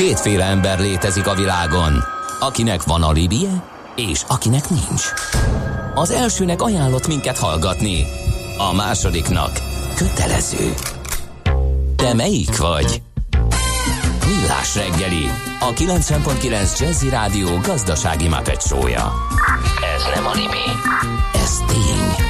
Kétféle ember létezik a világon, akinek van alibije, és akinek nincs. Az elsőnek ajánlott minket hallgatni, a másodiknak kötelező. Te melyik vagy? Millás reggeli, a 90.9 Jazzy Rádió gazdasági mapetsója. Ez nem animi, ez tény.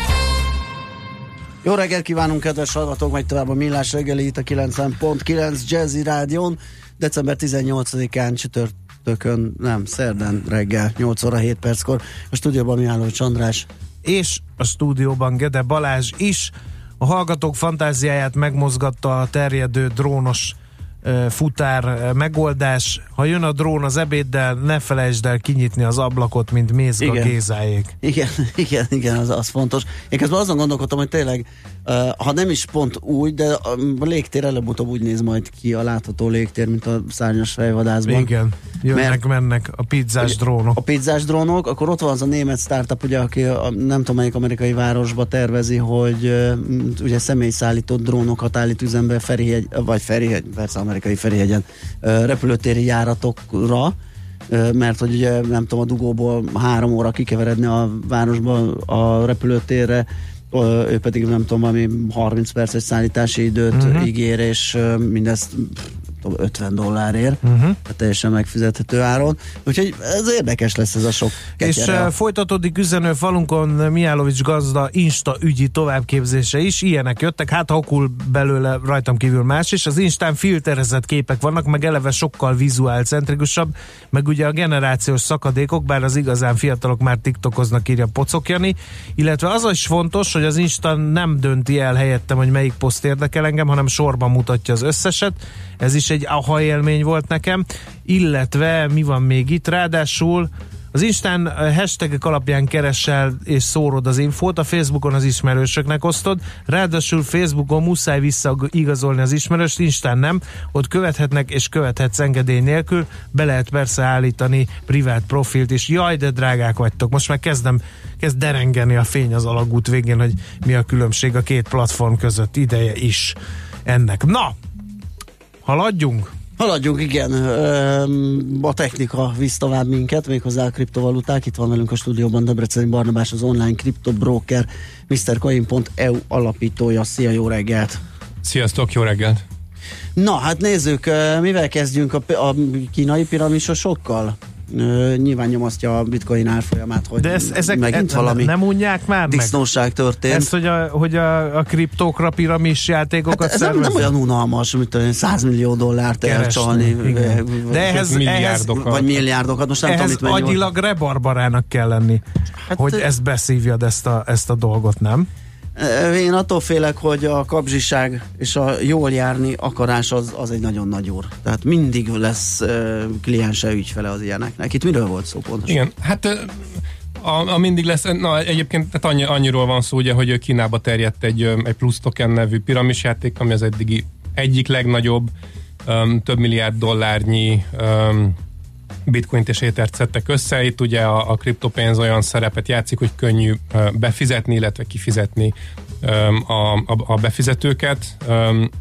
Jó reggelt kívánunk, kedves hallgatók, megy tovább a Millás reggeli itt a 90.9 Jazzy Rádión. December 18-án csütörtökön, nem, szerdán reggel, 8 óra 7 perckor. A stúdióban Mihály Csandrás. És a stúdióban Gede Balázs is. A hallgatók fantáziáját megmozgatta a terjedő drónos futár megoldás. Ha jön a drón az ebéddel, ne felejtsd el kinyitni az ablakot, mint Mézga igen. Gézáék. Igen, igen, igen, az, az fontos. Én közben azon gondolkodtam, hogy tényleg, ha nem is pont úgy, de a légtér előbb-utóbb úgy néz majd ki a látható légtér, mint a szárnyas fejvadászban. Igen, jönnek, Mert, mennek a pizzás drónok. A pizzás drónok, akkor ott van az a német startup, ugye, aki a, nem tudom melyik amerikai városba tervezi, hogy ugye személyszállított drónokat állít üzembe Ferihegy, vagy Ferihegy, persze amerikai Ferihegyen repülőtéri járatokra, mert hogy ugye nem tudom, a dugóból három óra kikeveredni a városba a repülőtérre, ő pedig nem tudom, ami 30 perces szállítási időt uh-huh. ígér, és mindezt 50 dollárért, uh-huh. tehát teljesen megfizethető áron. Úgyhogy ez érdekes lesz ez a sok ketyere. És uh, folytatódik üzenő falunkon Miálovics gazda Insta ügyi továbbképzése is. Ilyenek jöttek, hát okul belőle rajtam kívül más is. Az Instán filterezett képek vannak, meg eleve sokkal vizuálcentrikusabb, meg ugye a generációs szakadékok, bár az igazán fiatalok már tiktokoznak, írja Pocokjani, illetve az is fontos, hogy az Insta nem dönti el helyettem, hogy melyik poszt érdekel engem, hanem sorban mutatja az összeset. Ez is egy aha élmény volt nekem, illetve mi van még itt, ráadásul az Instán hashtagek alapján keresel és szórod az infót, a Facebookon az ismerősöknek osztod, ráadásul Facebookon muszáj visszaigazolni az ismerőst, Instán nem, ott követhetnek és követhetsz engedély nélkül, be lehet persze állítani privát profilt is. Jaj, de drágák vagytok, most már kezdem, kezd derengeni a fény az alagút végén, hogy mi a különbség a két platform között. Ideje is ennek. Na, Haladjunk? Haladjunk, igen. A technika visz tovább minket, méghozzá a kriptovaluták. Itt van velünk a stúdióban Debreceni Barnabás, az online kriptobroker, MrCoin.eu alapítója. Szia, jó reggelt! Sziasztok, jó reggelt! Na, hát nézzük, mivel kezdjünk a, a kínai piramisosokkal? Nyilván nyomasztja a bitcoin árfolyamát, hogy De ez, ezek megint e, valami nem unják már disznóság meg? történt. Ez, hogy a, hogy a, a kriptókra piramis játékokat hát ez nem, nem olyan unalmas, mint 100 millió dollárt elcsalni. De ehhez, milliárdokat. Ehhez, vagy milliárdokat, most nem ehhez tudom, mit agyilag rebarbarának kell lenni, hát, hogy ezt beszívjad ezt a, ezt a dolgot, nem? Én attól félek, hogy a kapzsiság és a jól járni akarás az, az egy nagyon nagy úr. Tehát mindig lesz uh, kliense ügyfele az ilyeneknek. Itt miről volt szó pontosan? Igen, hát a, a mindig lesz, na egyébként tehát annyi, annyiról van szó, ugye, hogy Kínába terjedt egy, egy plusz token nevű piramisjáték, ami az eddigi egyik legnagyobb, um, több milliárd dollárnyi um, bitcoint és étert szedtek össze. Itt ugye a, a kriptopénz olyan szerepet játszik, hogy könnyű befizetni, illetve kifizetni a, a, a befizetőket,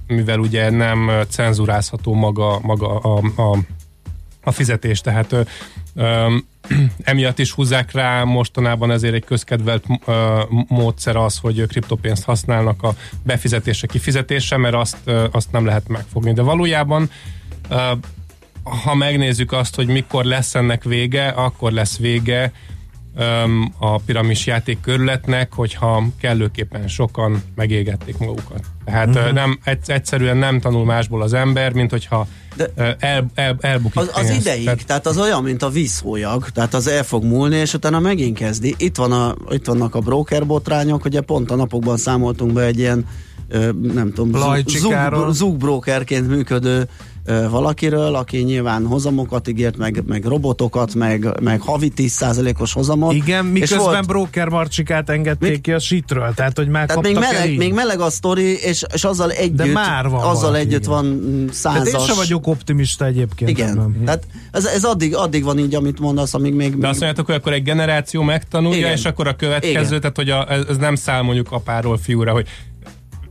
mivel ugye nem cenzurázható maga, maga a, a, a fizetés, tehát emiatt is húzzák rá mostanában ezért egy közkedvelt módszer az, hogy kriptopénzt használnak a befizetése, kifizetése, mert azt, azt nem lehet megfogni. De valójában ha megnézzük azt, hogy mikor lesz ennek vége, akkor lesz vége um, a piramis játék körületnek, hogyha kellőképpen sokan megégették magukat. Tehát uh-huh. nem, egyszerűen nem tanul másból az ember, mint hogyha de el, el, elbukik Az, az ideig, tehát, tehát az olyan, mint a vízhólyag, tehát az el fog múlni, és utána megint kezdi. Itt, van a, itt vannak a broker botrányok, ugye pont a napokban számoltunk be egy ilyen nem tudom, zug, brokerként működő valakiről, aki nyilván hozamokat ígért, meg, meg robotokat, meg, meg havi 10%-os hozamot. Igen, miközben volt, broker marcsikát engedték még, ki a sitről, tehát hogy már tehát még meleg, még meleg a sztori, és, és azzal együtt, De már van azzal valaki, együtt igen. van százas. Tehát én sem vagyok optimista egyébként. Igen, nem. tehát ez, ez addig, addig van így, amit mondasz, amíg még... De azt mondjátok, hogy akkor egy generáció megtanulja, igen. és akkor a következő, igen. tehát hogy a, ez nem száll mondjuk apáról fiúra, hogy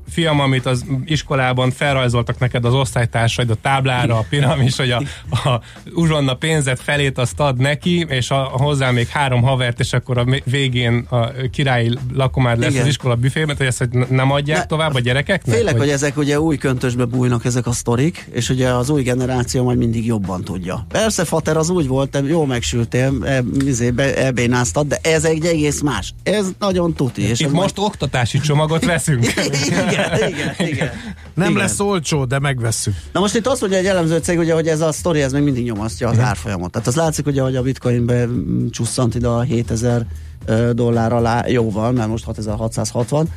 fiam, amit az iskolában felrajzoltak neked az osztálytársaid a táblára, a piramis, hogy a, a uzsonna pénzet felét azt ad neki, és a, a hozzá még három havert, és akkor a végén a királyi lakomád lesz Igen. az iskola büfében, hogy ezt hogy nem adják ne, tovább a gyerekeknek? Félek, hogy... hogy ezek ugye új köntösbe bújnak ezek a sztorik, és ugye az új generáció majd mindig jobban tudja. Persze, Fater, az úgy volt, te jól megsültél, e, izé, elbénáztad, de ez egy egész más. Ez nagyon tuti. És Itt most majd... oktatási csomagot veszünk. igen, igen, igen. Nem igen. lesz olcsó, de megveszünk. Na most itt azt mondja egy elemző cég, ugye, hogy ez a sztori, ez még mindig nyomasztja az árfolyamot. Tehát az látszik, ugye, hogy a bitcoinbe csusszant ide a 7000 dollár alá jóval, mert most 6660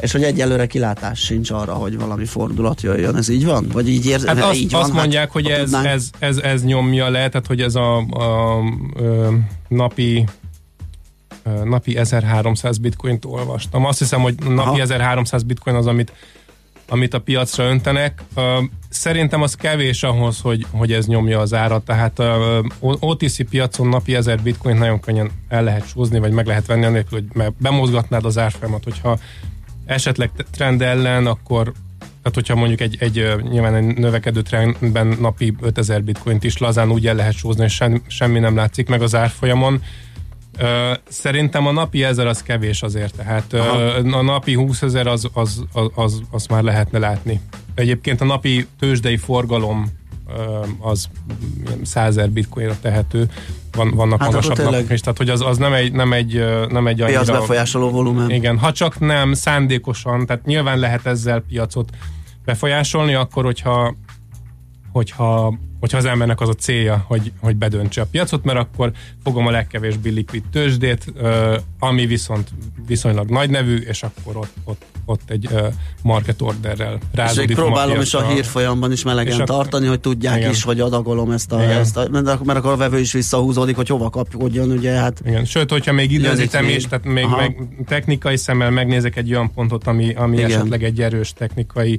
és hogy egyelőre kilátás sincs arra, hogy valami fordulat jöjjön. Ez így van? Vagy így érzem? Hát azt, így van, azt hát, mondják, hogy ez, ez, ez, ez nyomja le, tehát hogy ez a, a, a napi napi 1300 bitcoint olvastam. Azt hiszem, hogy napi Aha. 1300 bitcoin az, amit amit a piacra öntenek. Szerintem az kevés ahhoz, hogy, hogy ez nyomja az árat, tehát OTC piacon napi 1000 bitcoin nagyon könnyen el lehet súzni, vagy meg lehet venni anélkül, hogy bemozgatnád az árfolyamat, hogyha esetleg trend ellen, akkor tehát hogyha mondjuk egy, egy nyilván egy növekedő trendben napi 5000 bitcoint is lazán úgy el lehet sózni, és semmi nem látszik meg az árfolyamon, szerintem a napi ezer az kevés azért, tehát uh, a napi 20 ezer az, az, az, az, az már lehetne látni. Egyébként a napi tőzsdei forgalom az 100 ezer bitcoinra tehető, Van, vannak hát magasabb napok is, tehát hogy az, az nem egy, nem egy, nem egy annyira... Piac befolyásoló volumen. Igen, ha csak nem szándékosan, tehát nyilván lehet ezzel piacot befolyásolni, akkor hogyha hogyha hogyha az embernek az a célja, hogy, hogy bedöntse a piacot, mert akkor fogom a legkevésbé likvid tőzsdét, ami viszont viszonylag nagy nevű, és akkor ott, ott, ott egy market orderrel rázódik. És próbálom is a hírfolyamban is melegen tartani, hogy tudják igen. is, hogy adagolom ezt a, ezt a mert akkor a vevő is visszahúzódik, hogy hova kapkodjon, ugye hát. Igen. Sőt, hogyha még időzítem is, tehát még meg, technikai szemmel megnézek egy olyan pontot, ami, ami esetleg egy erős technikai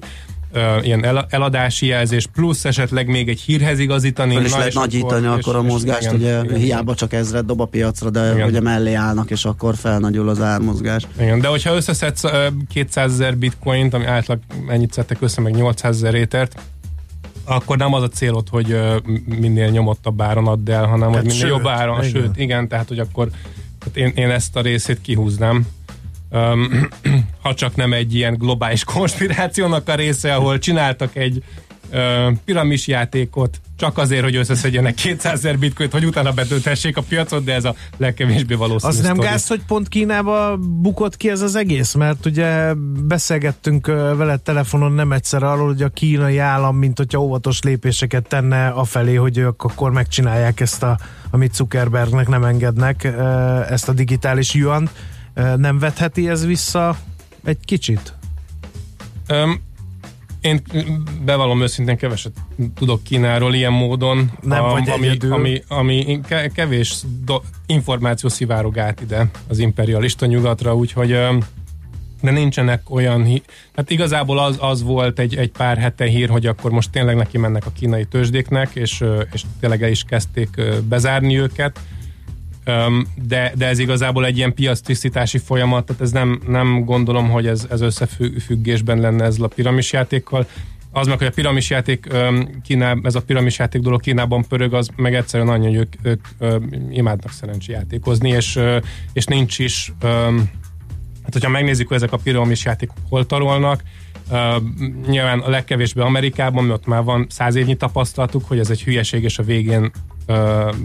uh, ilyen el, eladási jelzés, plusz esetleg még egy hírhez igazítani. Fel is lehet nagyítani akkor, akkor a mozgást, igen, ugye igen, hiába csak ezred dob a piacra, de igen. ugye mellé állnak, és akkor felnagyul az ármozgás. Igen, de hogyha összeszedsz uh, 200 ezer bitcoint, ami átlag ennyit szedtek össze, meg 800 ezer étert, akkor nem az a célod, hogy uh, minél nyomottabb áron add el, hanem hát hogy minél sőt, jobb áron, igen. sőt, igen, tehát hogy akkor tehát én, én ezt a részét kihúznám. Um, ha csak nem egy ilyen globális konspirációnak a része, ahol csináltak egy uh, piramis játékot, csak azért, hogy összeszedjenek 200 ezer bitcoint, hogy utána betöltessék a piacot, de ez a legkevésbé valószínű. Az nem sztori. gáz, hogy pont Kínába bukott ki ez az egész? Mert ugye beszélgettünk veled telefonon nem egyszer arról, hogy a kínai állam, mint hogyha óvatos lépéseket tenne afelé, hogy ők akkor megcsinálják ezt, a, amit Zuckerbergnek nem engednek, ezt a digitális yuan nem vetheti ez vissza egy kicsit? Um, én bevallom őszintén keveset tudok Kínáról ilyen módon, nem a, vagy ami, ami, ami kevés do, információ szivárog át ide az imperialista nyugatra, úgyhogy de nincsenek olyan hí- Hát igazából az, az volt egy, egy pár hete hír, hogy akkor most tényleg neki mennek a kínai tőzsdéknek, és, és tényleg el is kezdték bezárni őket de, de ez igazából egy ilyen piactisztítási folyamat, tehát ez nem, nem gondolom, hogy ez, ez összefüggésben lenne ezzel a piramisjátékkal. Az meg, hogy a piramisjáték Kíná, ez a piramisjáték dolog Kínában pörög, az meg egyszerűen annyi, hogy ők, ők imádnak szerencséjátékozni, és, és nincs is hát hogyha megnézzük, hogy ezek a piramisjátékok hol tarolnak, Uh, nyilván a legkevésbé Amerikában, mert ott már van száz évnyi tapasztalatuk, hogy ez egy hülyeség, és a végén uh,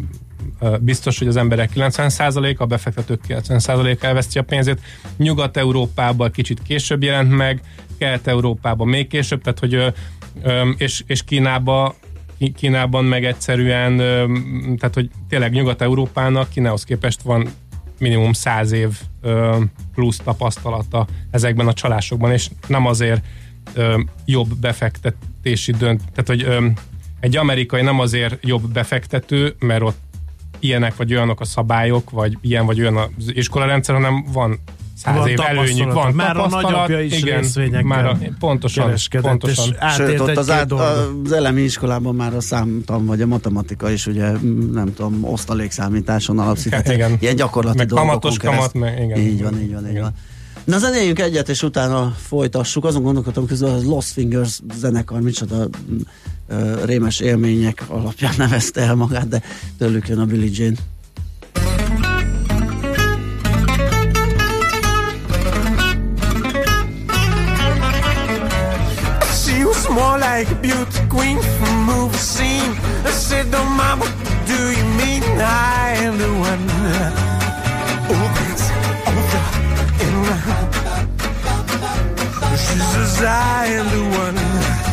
biztos, hogy az emberek 90%-a, a befektetők 90%-a elveszti a pénzét. Nyugat-Európában kicsit később jelent meg, Kelet-Európában még később, tehát hogy és, és Kínába Kínában meg egyszerűen, tehát hogy tényleg Nyugat-Európának Kínához képest van minimum száz év plusz tapasztalata ezekben a csalásokban, és nem azért jobb befektetési dönt, tehát hogy egy amerikai nem azért jobb befektető, mert ott ilyenek vagy olyanok a szabályok, vagy ilyen vagy olyan az iskolarendszer, hanem van száz van év előnyük, van már a nagyapja is igen, részvényekkel már a, pontosan, pontosan. Sőt, ott az, át, az elemi iskolában már a számtan, vagy a matematika is ugye, nem tudom, osztalékszámításon alapszik. Hát, igen. Ilyen gyakorlati meg dolgokon kamat, meg, igen. Így van, így van, így igen. van. Na zenéljünk egyet, és utána folytassuk. Azon gondolkodtam közül, hogy Lost Fingers zenekar, micsoda rémes élmények alapján nevezte el magát, de tőlük jön a Billie Jane. She was more like a beauty queen from movie scene. I said, "Don't mama, do you mean I am the one?" Oh, that's over and round. She says, "I am the one."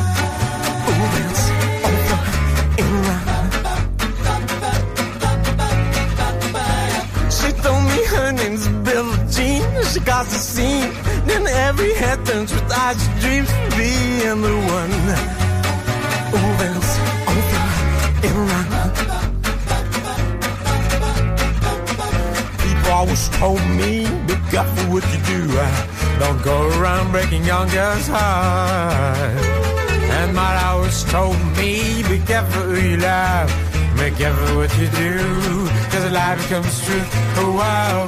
She got the scene. Then every head turns with eyes she dreams of being the one. Oh, that's over and. People always told me, be careful what you do. Don't go around breaking young girls' hearts. And my always told me, be careful who you love. Be careful what you do, cause a life becomes true. Oh wow,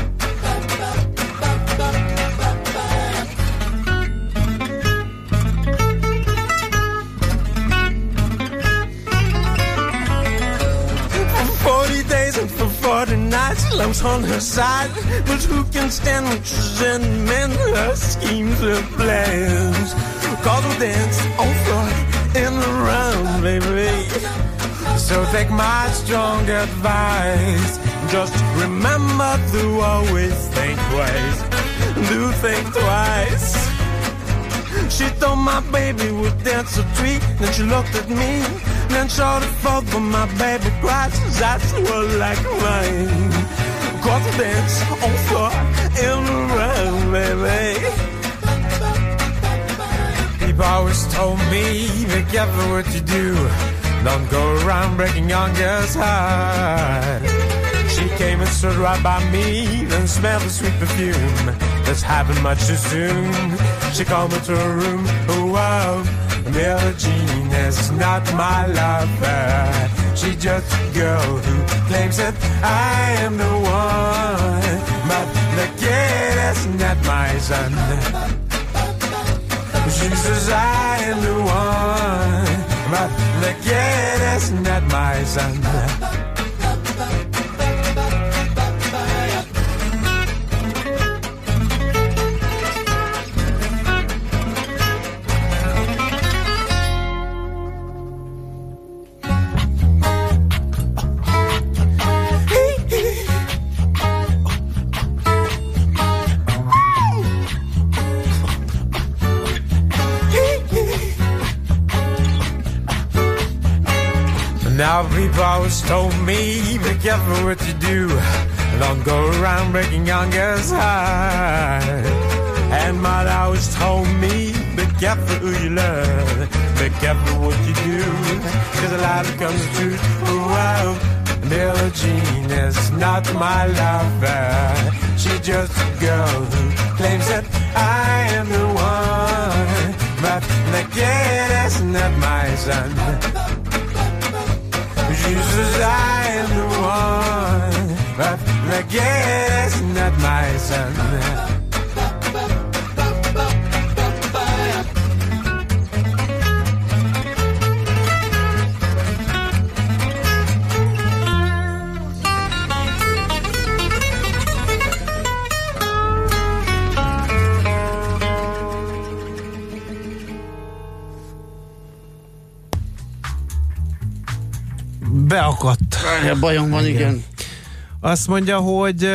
On her side. But who can stand when she's in men, her schemes, her plans? Cause we dance on floor in the round, baby. So take my strong advice. Just remember to always think twice. Do think twice. She thought my baby would dance a treat. Then she looked at me. Then the fault when my baby cried. That's were like mine. Dance oh, on floor in the round, baby. People always told me, be careful what you do. Don't go around breaking young girls' heart. She came and stood right by me, then smelled the sweet perfume. This happened much too soon. She called me to her room. Oh, oh wow, Jean is not my lover. She's just a girl who claims that I am the one. But the kid is not my son. She says I am the one, but the kid is not my son. Always told me, be careful what you do. Don't go around breaking young girls' heart. And mother always told me, be careful who you love. Be careful what you do. Cause a lie becomes the truth. Wow. Billie Jean is not my lover. She's just a girl who claims that I am the one. But kid is not my son. She I am the one, but kid is not my son. Beakadt. Bajom van, igen. igen. Azt mondja, hogy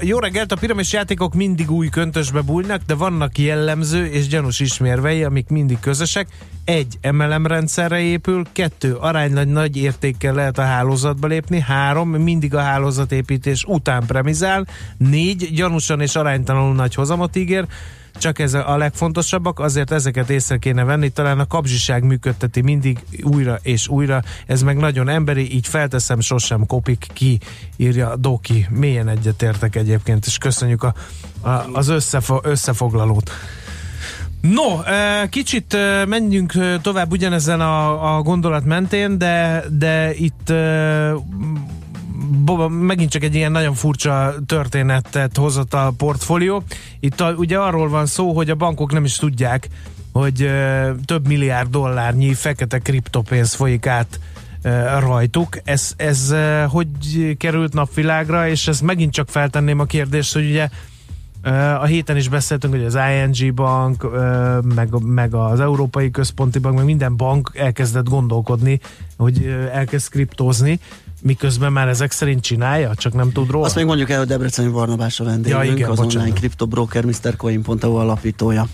jó reggelt, a piramis játékok mindig új köntösbe bújnak, de vannak jellemző és gyanús ismérvei, amik mindig közösek. Egy, MLM rendszerre épül, kettő, aránylag nagy értékkel lehet a hálózatba lépni, három, mindig a hálózatépítés után premizál, négy, gyanúsan és aránytalanul nagy hozamot ígér, csak ez a legfontosabbak, azért ezeket észre kéne venni, talán a kapzsiság működteti mindig újra és újra, ez meg nagyon emberi, így felteszem, sosem kopik ki, írja Doki. Mélyen egyetértek egyébként, és köszönjük a, a, az összefo- összefoglalót. No, kicsit menjünk tovább ugyanezen a, a gondolat mentén, de, de itt megint csak egy ilyen nagyon furcsa történetet hozott a portfólió. Itt a, ugye arról van szó, hogy a bankok nem is tudják, hogy ö, több milliárd dollárnyi fekete kriptopénz folyik át rajtuk. Ez, ez hogy került napvilágra, és ez megint csak feltenném a kérdést, hogy ugye a héten is beszéltünk, hogy az ING bank, meg, meg az Európai Központi Bank, meg minden bank elkezdett gondolkodni, hogy elkezd kriptózni miközben már ezek szerint csinálja, csak nem tud róla. Azt még mondjuk el, hogy Debreceni Barnabás a vendégünk, ja, igen, az bocsánat. online kriptobroker Mr. Coin.eu alapítója.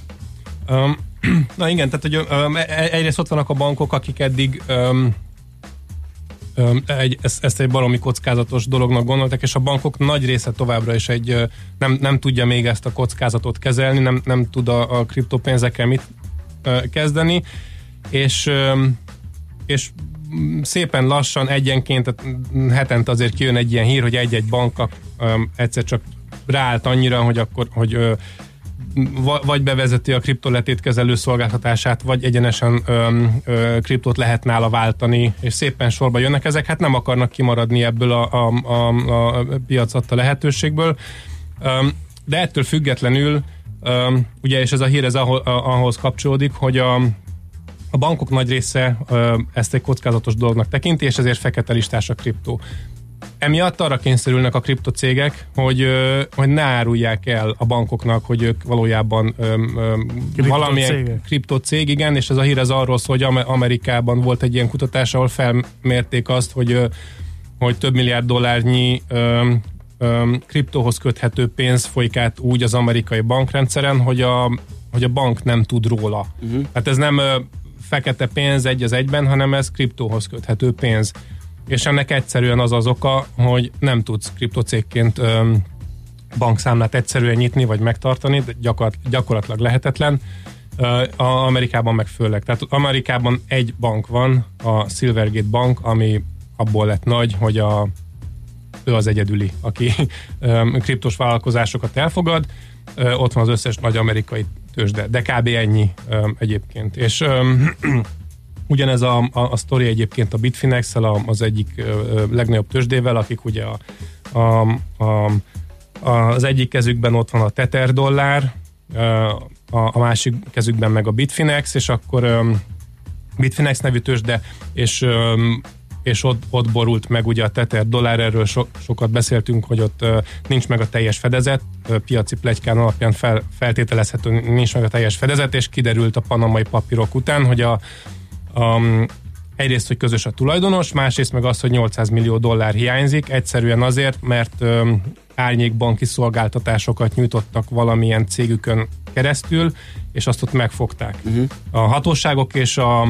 Um, na igen, tehát hogy um, egyrészt ott vannak a bankok, akik eddig um, um, egy, ezt, ezt egy baromi kockázatos dolognak gondoltak, és a bankok nagy része továbbra is egy nem, nem tudja még ezt a kockázatot kezelni, nem, nem tud a, a kriptopénzekkel mit uh, kezdeni, és um, és szépen lassan egyenként, hetente azért kijön egy ilyen hír, hogy egy-egy bank um, egyszer csak ráállt annyira, hogy akkor, hogy vagy bevezeti a kriptoletétkezelő szolgáltatását, vagy egyenesen ö, ö, kriptót lehet nála váltani, és szépen sorba jönnek ezek, hát nem akarnak kimaradni ebből a, a, a, a piac adta lehetőségből. Ö, de ettől függetlenül, ö, ugye, és ez a hír ez ahhoz kapcsolódik, hogy a, a bankok nagy része ezt egy kockázatos dolognak tekinti, és ezért fekete listás a kriptó. Emiatt arra kényszerülnek a kriptocégek, hogy, hogy ne árulják el a bankoknak, hogy ők valójában valamilyen kriptocég, igen, és ez a hír ez arról szól, hogy Amerikában volt egy ilyen kutatás, ahol felmérték azt, hogy, hogy több milliárd dollárnyi kriptóhoz köthető pénz folyik át úgy az amerikai bankrendszeren, hogy a, hogy a bank nem tud róla. Uh-huh. Hát ez nem fekete pénz egy az egyben, hanem ez kriptóhoz köthető pénz. És ennek egyszerűen az az oka, hogy nem tudsz kriptocégként öm, bankszámlát egyszerűen nyitni vagy megtartani, de gyakor- gyakorlatilag lehetetlen. A Amerikában meg főleg. Tehát Amerikában egy bank van, a Silvergate Bank, ami abból lett nagy, hogy a, ő az egyedüli, aki kriptos vállalkozásokat elfogad. Ott van az összes nagy amerikai tőzsde, de kb. ennyi um, egyébként. És um, ugyanez a, a, a sztori egyébként a bitfinex az egyik uh, legnagyobb tőzsdével, akik ugye a, a, a, az egyik kezükben ott van a Tether dollár, a, a másik kezükben meg a Bitfinex, és akkor um, Bitfinex nevű tőzsde, és um, és ott, ott borult meg ugye a Tether dollár, erről so, sokat beszéltünk, hogy ott uh, nincs meg a teljes fedezet, uh, piaci plegykán alapján fel, feltételezhető, nincs meg a teljes fedezet, és kiderült a panamai papírok után, hogy a, a egyrészt, hogy közös a tulajdonos, másrészt meg az, hogy 800 millió dollár hiányzik, egyszerűen azért, mert um, árnyékbanki szolgáltatásokat nyújtottak valamilyen cégükön keresztül, és azt ott megfogták. Uh-huh. A hatóságok és a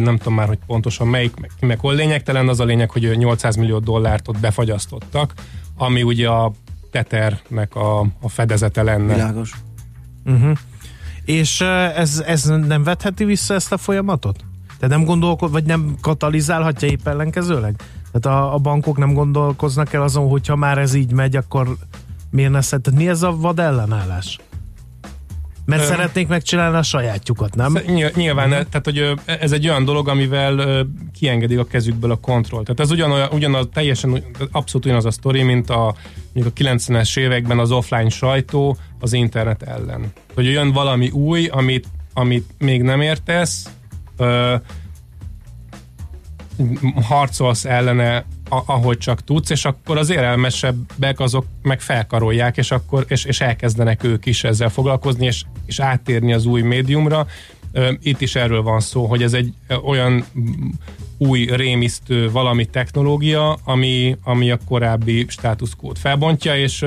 nem tudom már, hogy pontosan melyik, meg, meg hol lényegtelen, az a lényeg, hogy 800 millió dollárt ott befagyasztottak, ami ugye a Tethernek a, a fedezete lenne. Világos. Uh-huh. És ez, ez nem vetheti vissza ezt a folyamatot? Tehát nem gondolkod, vagy nem katalizálhatja épp ellenkezőleg? Tehát a, a bankok nem gondolkoznak el azon, hogyha már ez így megy, akkor miért ne Tehát mi ez a vad ellenállás? Mert Ö, szeretnék megcsinálni a sajátjukat, nem? Nyilván, uh-huh. tehát hogy ez egy olyan dolog, amivel kiengedik a kezükből a kontroll. Tehát ez ugyanaz, ugyanaz teljesen abszolút ugyanaz a sztori, mint a, a 90-es években az offline sajtó az internet ellen. Hogy jön valami új, amit, amit még nem értesz, ö, harcolsz ellene ahogy csak tudsz, és akkor az érelmesebbek azok meg felkarolják, és akkor és, és elkezdenek ők is ezzel foglalkozni, és, és áttérni az új médiumra. Itt is erről van szó, hogy ez egy olyan új rémisztő valami technológia, ami, ami a korábbi státuszkód felbontja, és,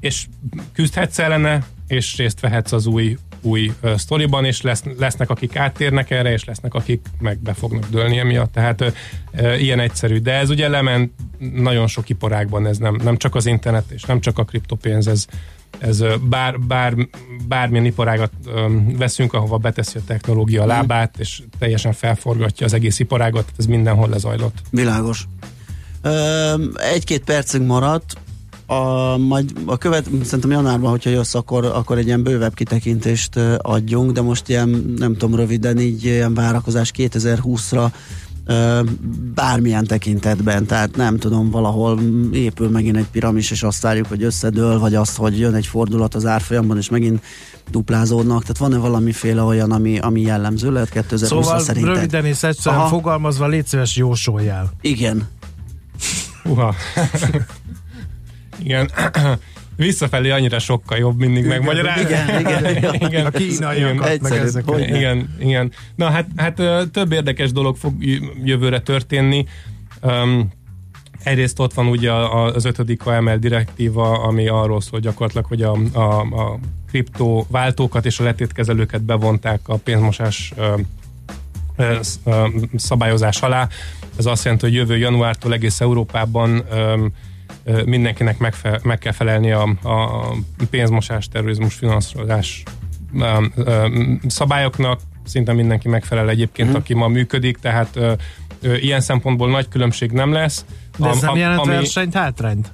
és küzdhetsz ellene, és részt vehetsz az új új ö, sztoriban, és lesz, lesznek, akik áttérnek erre, és lesznek, akik meg be fognak dőlni emiatt. Tehát ö, ö, ilyen egyszerű. De ez ugye lement nagyon sok iparágban, ez nem, nem csak az internet, és nem csak a kriptopénz, ez, ez bár, bár, bármilyen iparágat ö, veszünk, ahova beteszi a technológia a lábát, és teljesen felforgatja az egész iparágat, ez mindenhol lezajlott. Világos. Egy-két percünk maradt, a, majd a követ, szerintem januárban, hogyha jössz, akkor, akkor egy ilyen bővebb kitekintést adjunk, de most ilyen, nem tudom, röviden így ilyen várakozás 2020-ra ö, bármilyen tekintetben, tehát nem tudom, valahol épül megint egy piramis, és azt várjuk, hogy összedől, vagy azt, hogy jön egy fordulat az árfolyamban, és megint duplázódnak, tehát van-e valamiféle olyan, ami, ami jellemző lehet 2020-ra Szóval szerinted? röviden és egyszerűen Aha. fogalmazva, légy szíves, jósoljál. Igen. Uha. Igen. Visszafelé annyira sokkal jobb mindig megmagyarázni. Igen, igen, igen. igen. A kínaiakat, meg Egyszerűbb, ezeket. Igen, igen. Na hát, hát több érdekes dolog fog jövőre történni. Um, egyrészt ott van ugye az ötödik AML direktíva, ami arról szól gyakorlatilag, hogy a, a, a kriptováltókat és a letétkezelőket bevonták a pénzmosás ö, ö, sz- ö, szabályozás alá. Ez azt jelenti, hogy jövő januártól egész Európában ö, mindenkinek megfe- meg kell felelni a, a pénzmosás, terrorizmus, finanszírozás szabályoknak. Szinte mindenki megfelel egyébként, Mhm. aki ma működik, tehát ö, ö, ilyen szempontból nagy különbség nem lesz. De ez Am- nem jelent ami- versenyt, hátrányt?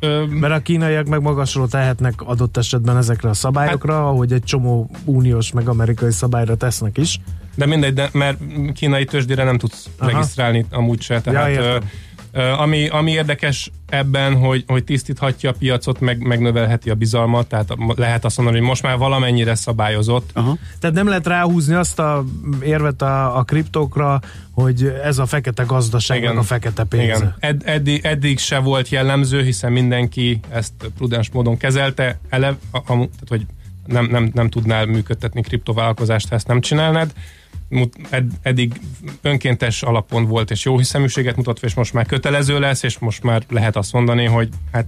ö, Mert a kínaiak meg magasról tehetnek adott esetben ezekre a szabályokra, Hát- ahogy egy csomó uniós meg amerikai szabályra tesznek is. De mindegy, de, mert kínai tőzsdére nem tudsz Aha. Regisztrálni amúgy se. Tehát, Ja, értem. Ami, ami érdekes ebben, hogy, hogy tisztíthatja a piacot, meg, megnövelheti a bizalmat, tehát lehet azt mondani, hogy most már valamennyire szabályozott. Aha. Tehát nem lehet ráhúzni azt a érvet a, a kriptókra, hogy ez a fekete gazdaság, Igen. meg a fekete pénze. Igen. Ed, eddig, eddig se volt jellemző, hiszen mindenki ezt prudens módon kezelte, ele, a, a, tehát, hogy nem, nem, nem tudnál működtetni kriptovállalkozást, ha ezt nem csinálnád. Ed, eddig önkéntes alapon volt, és jó hiszeműséget mutatva, és most már kötelező lesz, és most már lehet azt mondani, hogy hát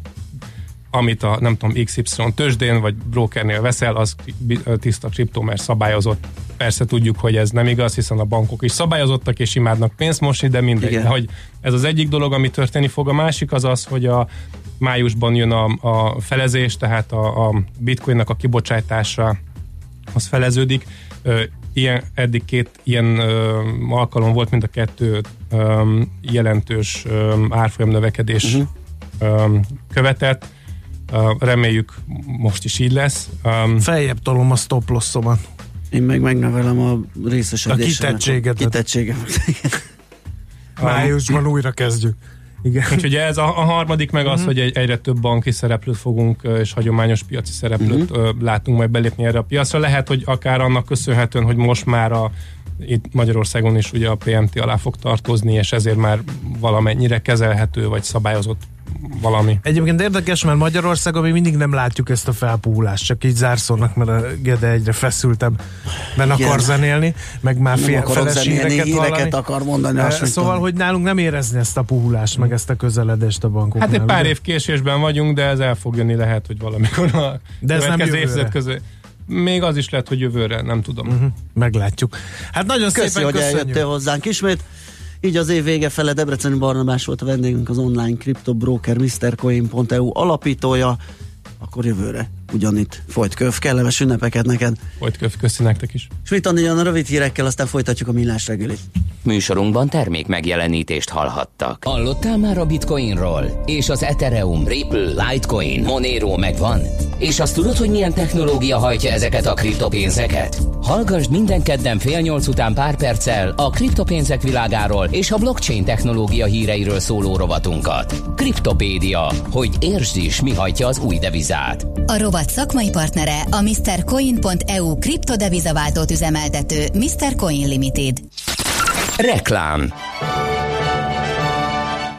amit a nem tudom XY tőzsdén vagy brokernél veszel, az tiszta kriptó, mert szabályozott. Persze tudjuk, hogy ez nem igaz, hiszen a bankok is szabályozottak és imádnak pénzt mosni, de mindegy. Igen. De hogy ez az egyik dolog, ami történni fog, a másik az az, hogy a májusban jön a, a felezés, tehát a, a bitcoinnak a kibocsátása az feleződik. Ö, Ilyen, eddig két ilyen ö, alkalom volt, mind a kettő ö, jelentős ö, árfolyam növekedés uh-huh. követett. Ö, reméljük most is így lesz. Um, Feljebb tolom a stop lossomat. Én meg megnövelem a részesedésemet. A kitettségedet. Kitettségemet. Májusban újra kezdjük. Igen. Úgyhogy ez a, a harmadik meg az, hogy egy, egyre több banki szereplőt fogunk, és hagyományos piaci szereplőt uh-huh. látunk majd belépni erre a piacra. Lehet, hogy akár annak köszönhetően, hogy most már a itt Magyarországon is ugye a PMT alá fog tartozni, és ezért már valamennyire kezelhető, vagy szabályozott valami. Egyébként érdekes, mert Magyarországon még mindig nem látjuk ezt a felpúlást, csak így zárszónak, mert a Gede egyre feszültebb, mert akar zenélni, meg már fél, feles híreket, akar mondani. Mit Szóval, tudom. hogy nálunk nem érezni ezt a puhulást, meg ezt a közeledést a bankoknál. Hát egy pár ugye? év késésben vagyunk, de ez el fog jönni lehet, hogy valamikor a De ez nem évtized közül. Még az is lehet, hogy jövőre, nem tudom. Uh-huh. Meglátjuk. Hát nagyon Köszi, szépen hogy köszönjük. eljöttél hozzánk ismét. Így az év vége fele Debreceni Barnabás volt a vendégünk, az online kriptobroker MrCoin.eu alapítója. Akkor jövőre ugyanitt folyt köv, kellemes ünnepeket neked. Folyt köv, köszi nektek is. Andi jön a rövid hírekkel, aztán folytatjuk a millás reggelit. Műsorunkban termék megjelenítést hallhattak. Hallottál már a Bitcoinról? És az Ethereum, Ripple, Litecoin, Monero megvan? És azt tudod, hogy milyen technológia hajtja ezeket a kriptopénzeket? Hallgassd minden kedden fél nyolc után pár perccel a kriptopénzek világáról és a blockchain technológia híreiről szóló rovatunkat. Kriptopédia, hogy értsd is, mi hajtja az új devizát. A rovat szakmai partnere a MrCoin.eu kriptodevizaváltót üzemeltető Mr. Limited. Reklám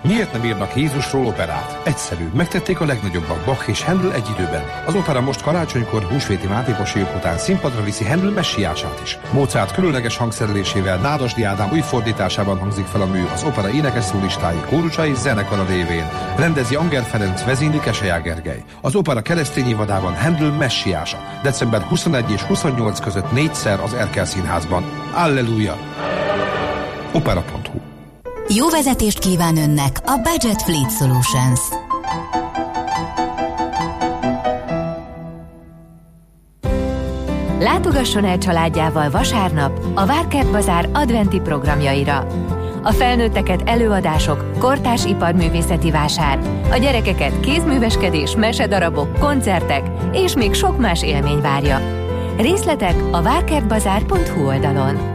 Miért nem írnak Jézusról operát? Egyszerű, megtették a legnagyobbak, Bach és Handel egy időben. Az opera most karácsonykor húsvéti mátékosíjuk után színpadra viszi Handel messiását is. Mozart különleges hangszerelésével Nádasdi Ádám új fordításában hangzik fel a mű az opera énekes szólistái, kórusai zenekara révén. Rendezi Anger Ferenc, vezényli Keselyá Gergely. Az opera keresztény évadában Handel messiása. December 21 és 28 között négyszer az Erkel Színházban. Alleluja! Opera.hu Jó vezetést kíván önnek a Budget Fleet Solutions. Látogasson el családjával vasárnap a Várkert Bazár adventi programjaira. A felnőtteket előadások, kortás iparművészeti vásár, a gyerekeket kézműveskedés, mesedarabok, koncertek és még sok más élmény várja. Részletek a várkertbazár.hu oldalon.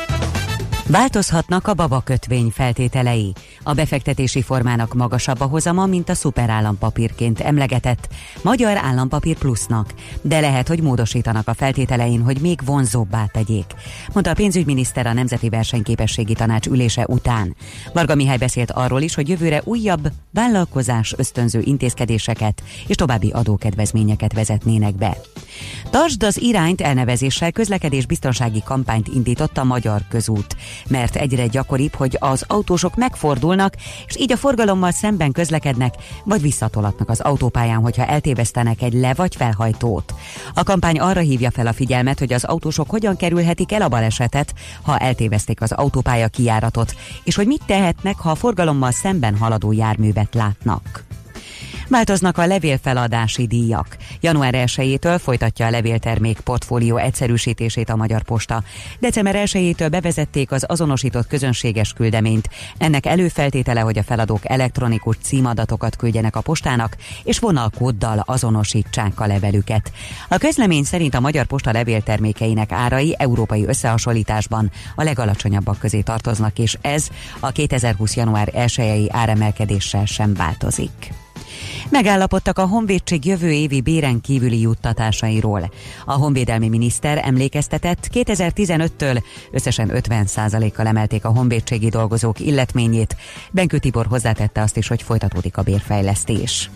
Változhatnak a babakötvény feltételei. A befektetési formának magasabb a hozama, mint a szuperállampapírként emlegetett Magyar Állampapír Plusznak, de lehet, hogy módosítanak a feltételein, hogy még vonzóbbá tegyék, mondta a pénzügyminiszter a Nemzeti Versenyképességi Tanács ülése után. Varga Mihály beszélt arról is, hogy jövőre újabb vállalkozás ösztönző intézkedéseket és további adókedvezményeket vezetnének be. Tartsd az irányt elnevezéssel közlekedés biztonsági kampányt indított a Magyar Közút, mert egyre gyakoribb, hogy az autósok megfordulnak, és így a forgalommal szemben közlekednek, vagy visszatolatnak az autópályán, hogyha eltévesztenek egy le- vagy felhajtót. A kampány arra hívja fel a figyelmet, hogy az autósok hogyan kerülhetik el a balesetet, ha eltévezték az autópálya kijáratot, és hogy mit tehetnek, ha a forgalommal szemben haladó járművet látnak. Változnak a levélfeladási díjak. Január 1-től folytatja a levéltermék portfólió egyszerűsítését a Magyar Posta. December 1-től bevezették az azonosított közönséges küldeményt. Ennek előfeltétele, hogy a feladók elektronikus címadatokat küldjenek a postának, és vonalkóddal azonosítsák a levelüket. A közlemény szerint a Magyar Posta levéltermékeinek árai európai összehasonlításban a legalacsonyabbak közé tartoznak, és ez a 2020. január 1-i áremelkedéssel sem változik. Megállapodtak a honvédség jövő évi béren kívüli juttatásairól. A honvédelmi miniszter emlékeztetett, 2015-től összesen 50%-kal emelték a honvédségi dolgozók illetményét. Benkő Tibor hozzátette azt is, hogy folytatódik a bérfejlesztés.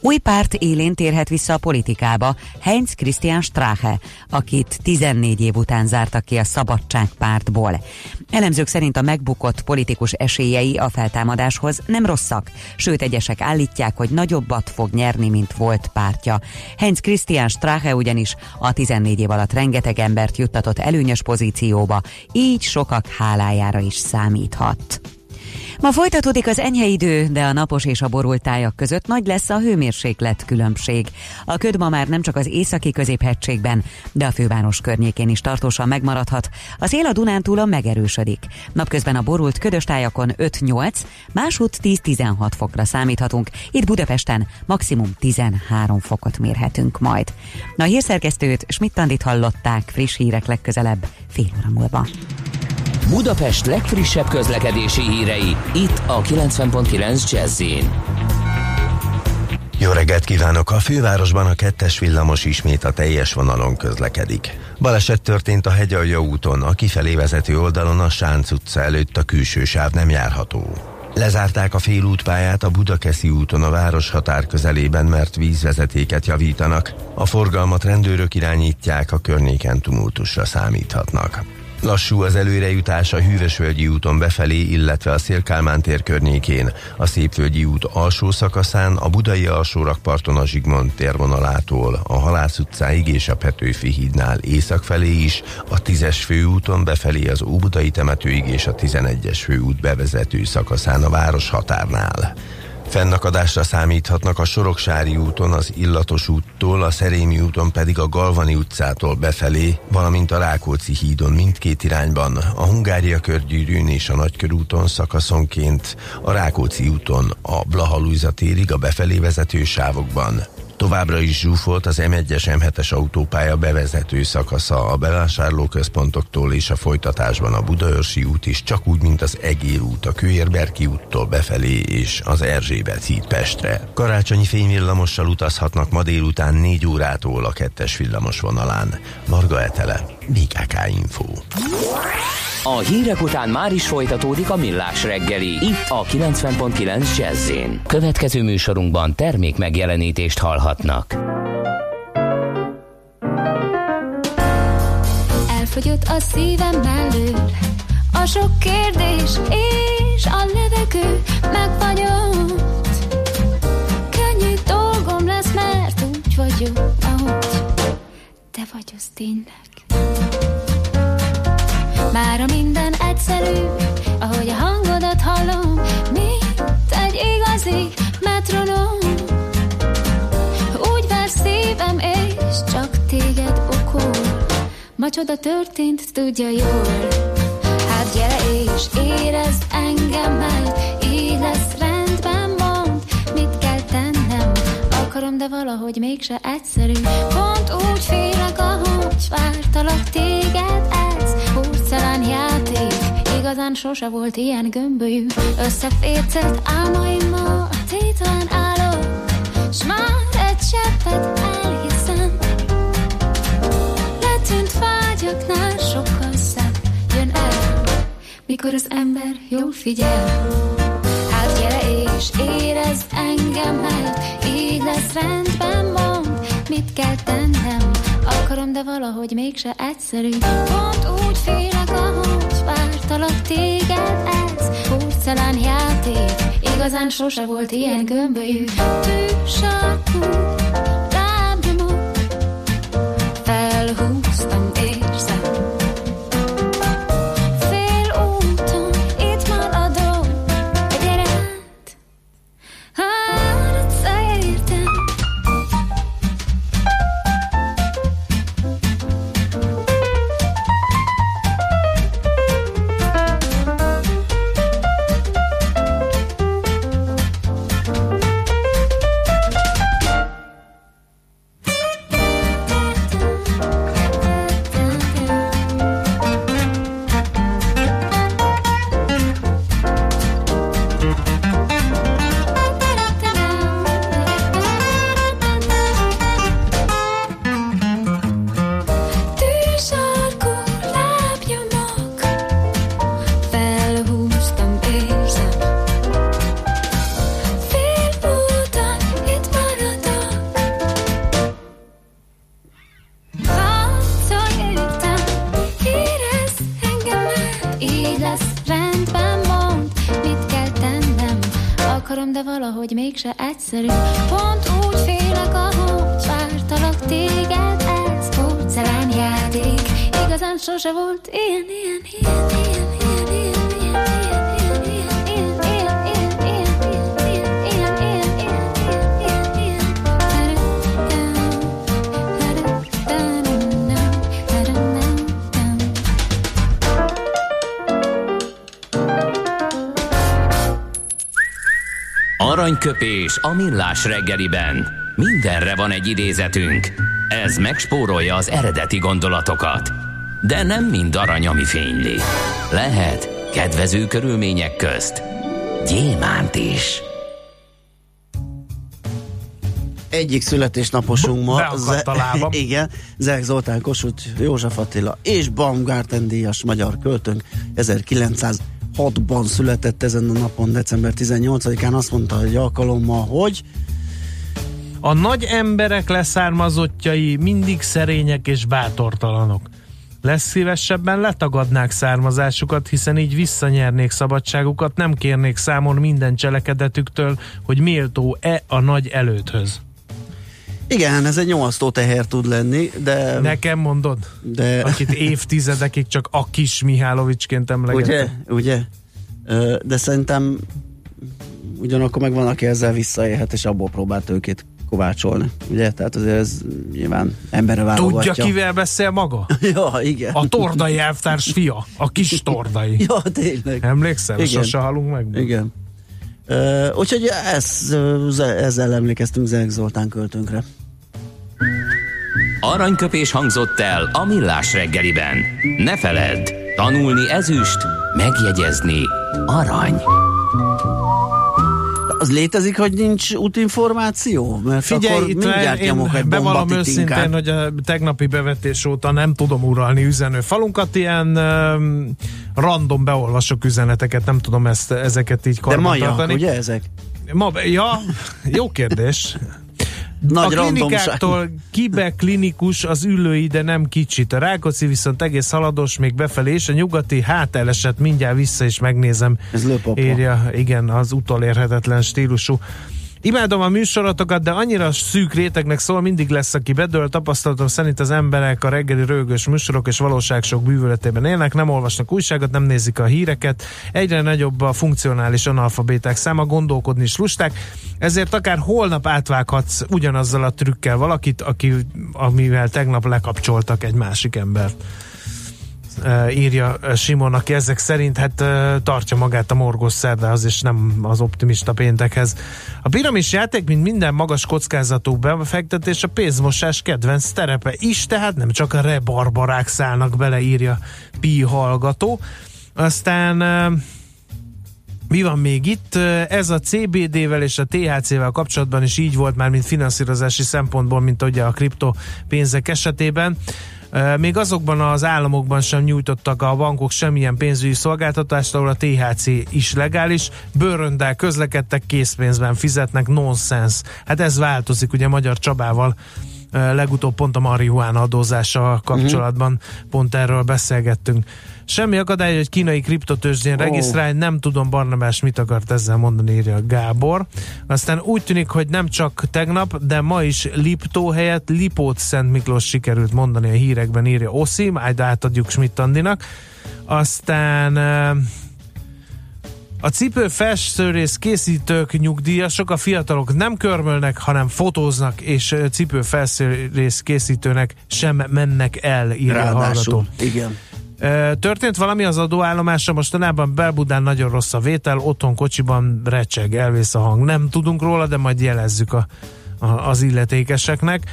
Új párt élén térhet vissza a politikába Heinz Christian Strache, akit 14 év után zártak ki a Szabadságpártból. Elemzők szerint a megbukott politikus esélyei a feltámadáshoz nem rosszak, sőt egyesek állítják, hogy nagyobbat fog nyerni, mint volt pártja. Heinz Christian Strache ugyanis a 14 év alatt rengeteg embert juttatott előnyös pozícióba, így sokak hálájára is számíthat. Ma folytatódik az enyhe idő, de a napos és a borult tájak között nagy lesz a hőmérséklet különbség. A köd ma már nem csak az északi középhegységben, de a főváros környékén is tartósan megmaradhat. A szél a Dunántúlon megerősödik. Napközben a borult ködös tájakon 5-8, másút 10-16 fokra számíthatunk. Itt Budapesten maximum 13 fokot mérhetünk majd. Na, a hírszerkesztőt Schmidt-Tandit hallották friss hírek legközelebb fél óra múlva. Budapest legfrissebb közlekedési hírei, itt a 90.9 jazz Jó reggelt kívánok! A fővárosban a kettes villamos ismét a teljes vonalon közlekedik. Baleset történt a Hegyalja úton, a kifelé vezető oldalon a Sánc utca előtt a külső sáv nem járható. Lezárták a félútpályát a Budakeszi úton a város határ közelében, mert vízvezetéket javítanak. A forgalmat rendőrök irányítják, a környéken tumultusra számíthatnak. Lassú az előrejutás a Hűvösvölgyi úton befelé, illetve a Szélkálmán tér környékén, a Szépvölgyi út alsó szakaszán, a Budai alsó rakparton a Zsigmond térvonalától, a Halász utcáig és a Petőfi hídnál észak felé is, a 10-es főúton befelé az Óbudai temetőig és a 11-es főút bevezető szakaszán a város határnál. Fennakadásra számíthatnak a Soroksári úton, az Illatos úttól, a Szerémi úton pedig a Galvani utcától befelé, valamint a Rákóczi hídon mindkét irányban, a Hungária körgyűrűn és a Nagykörúton szakaszonként, a Rákóczi úton a Blahalújza térig a befelé vezető sávokban, Továbbra is zsúfolt az M1-es M7-es autópálya bevezető szakasza a bevásárlóközpontoktól és a folytatásban a Budaörsi út is, csak úgy, mint az Egér út a Kőérberki úttól befelé és az Erzsébet híd Pestre. Karácsonyi fényvillamossal utazhatnak ma délután 4 órától a kettes villamos vonalán. Marga Etele, BKK Info. A hírek után már is folytatódik a millás reggeli, itt a 90.9 jazz Következő műsorunkban termék megjelenítést hallhatnak. Elfogyott a szívem belül, a sok kérdés és a levegő megfagyott. Könnyű dolgom lesz, mert úgy vagyok, ahogy te vagy az tényleg. Mára minden egyszerű, ahogy a hangodat hallom, mint egy igazi metronom. Úgy ver szívem, és csak téged okol. Ma csoda történt, tudja jól. Hát gyere és érezd engem meg, így lesz rendben, mond, mit kell tennem. Akarom, de valahogy mégse egyszerű. Pont úgy félek, ahogy vártalak téged, ez porcelán játék Igazán sose volt ilyen gömbölyű. Összefécelt álmaimmal Tétlen állok S már egy cseppet elhiszem. Letűnt vágyaknál sokkal szebb Jön el Mikor az ember jól figyel. Hát gyere és érezd engem meg Így lesz rendben, mond Mit kell tennem? Akarom, de valahogy mégse egyszerű. Pont úgy félek, ahogy vártalak téged Ez porcelán játék Igazán sose volt ilyen gömbölyű. Tűsarkú Aranyköpés a millás reggeliben. Mindenre van egy idézetünk. Ez megspórolja az eredeti gondolatokat. De nem mind arany, ami fényli. Lehet kedvező körülmények közt gyémánt is. Egyik születésnaposunk ma. Beakadt a lábam. igen, Zek Zoltán Kossuth, József Attila és Baumgarten díjas magyar költőnk 1906-ban született ezen a napon, december 18-án. Azt mondta, hogy alkalommal, hogy A nagy emberek leszármazottjai mindig szerények és bátortalanok. Lesz szívesebben letagadnák származásukat, hiszen így visszanyernék szabadságukat, nem kérnék számon minden cselekedetüktől, hogy méltó-e a nagy előthöz. Igen, ez egy nyomasztó teher tud lenni, de... Nekem mondod? de Akit évtizedekig csak a kis Mihálovicsként ugye, emlegettem. ugye? Ö, De szerintem ugyanakkor meg van, aki ezzel visszaélhet, és abból próbál tőkét kovácsolni. Ugye? Tehát azért ez nyilván emberre válogatja. Tudja, kivel beszél maga? Ja, igen. A tordai elvtárs fia, a kis tordai. Ja, tényleg. Emlékszel? Igen. Sose halunk meg. Igen. Uh, úgyhogy ez, ezzel emlékeztünk Zerg Zoltán költőnkre. Aranyköpés hangzott el a millás reggeliben. Ne feledd, tanulni ezüst, megjegyezni arany. Az létezik, hogy nincs útinformáció? Mert Figyelj, akkor itt mindjárt én nyomok egy bevallom őszintén, hogy a tegnapi bevetés óta nem tudom uralni üzenő falunkat, ilyen um, random beolvasok üzeneteket, nem tudom ezt, ezeket így De majak, ugye ezek? Ma, ja, jó kérdés. Nagy a randomság. klinikáktól kibe klinikus az ülői, de nem kicsit. A Rákóczi viszont egész halados még befelé, és a nyugati hát elesett, mindjárt vissza is megnézem. Ez lőpapa. Írja, igen, az utolérhetetlen stílusú. Imádom a műsorotokat, de annyira szűk rétegnek szól, mindig lesz, aki bedől. Tapasztalatom szerint az emberek a reggeli rögös műsorok és valóság sok bűvöletében élnek, nem olvasnak újságot, nem nézik a híreket. Egyre nagyobb a funkcionális analfabéták száma, gondolkodni is lusták, ezért akár holnap átvághatsz ugyanazzal a trükkel valakit, aki, amivel tegnap lekapcsoltak egy másik embert írja Simon, aki ezek szerint hát tartja magát a morgos szerdához, és nem az optimista péntekhez. A piramis játék, mint minden magas kockázatú befektetés, a pénzmosás kedvenc terepe is, tehát nem csak a rebarbarák szállnak bele, írja Pi hallgató. Aztán mi van még itt? Ez a CBD-vel és a THC-vel kapcsolatban is így volt már, mint finanszírozási szempontból, mint ugye a kriptopénzek esetében. Még azokban az államokban sem nyújtottak a bankok semmilyen pénzügyi szolgáltatást, ahol a THC is legális. Bőröndel közlekedtek, készpénzben fizetnek, nonsens. Hát ez változik, ugye Magyar Csabával legutóbb pont a marihuána adózással kapcsolatban uh-huh. pont erről beszélgettünk. Semmi akadály, hogy kínai kriptotőzsdén oh. regisztrálj, nem tudom Barnabás mit akart ezzel mondani, írja Gábor. Aztán úgy tűnik, hogy nem csak tegnap, de ma is Liptó helyett Lipót Szent Miklós sikerült mondani a hírekben, írja Oszi, majd átadjuk Schmidt Andinak. Aztán a cipő felsőrész készítők nyugdíjasok, a fiatalok nem körmölnek, hanem fotóznak, és cipő felsőrész készítőnek sem mennek el, írja a hallgató. Igen. Történt valami az adóállomásra, mostanában Belbudán nagyon rossz a vétel, otthon kocsiban recseg, elvész a hang. Nem tudunk róla, de majd jelezzük a, a, az illetékeseknek.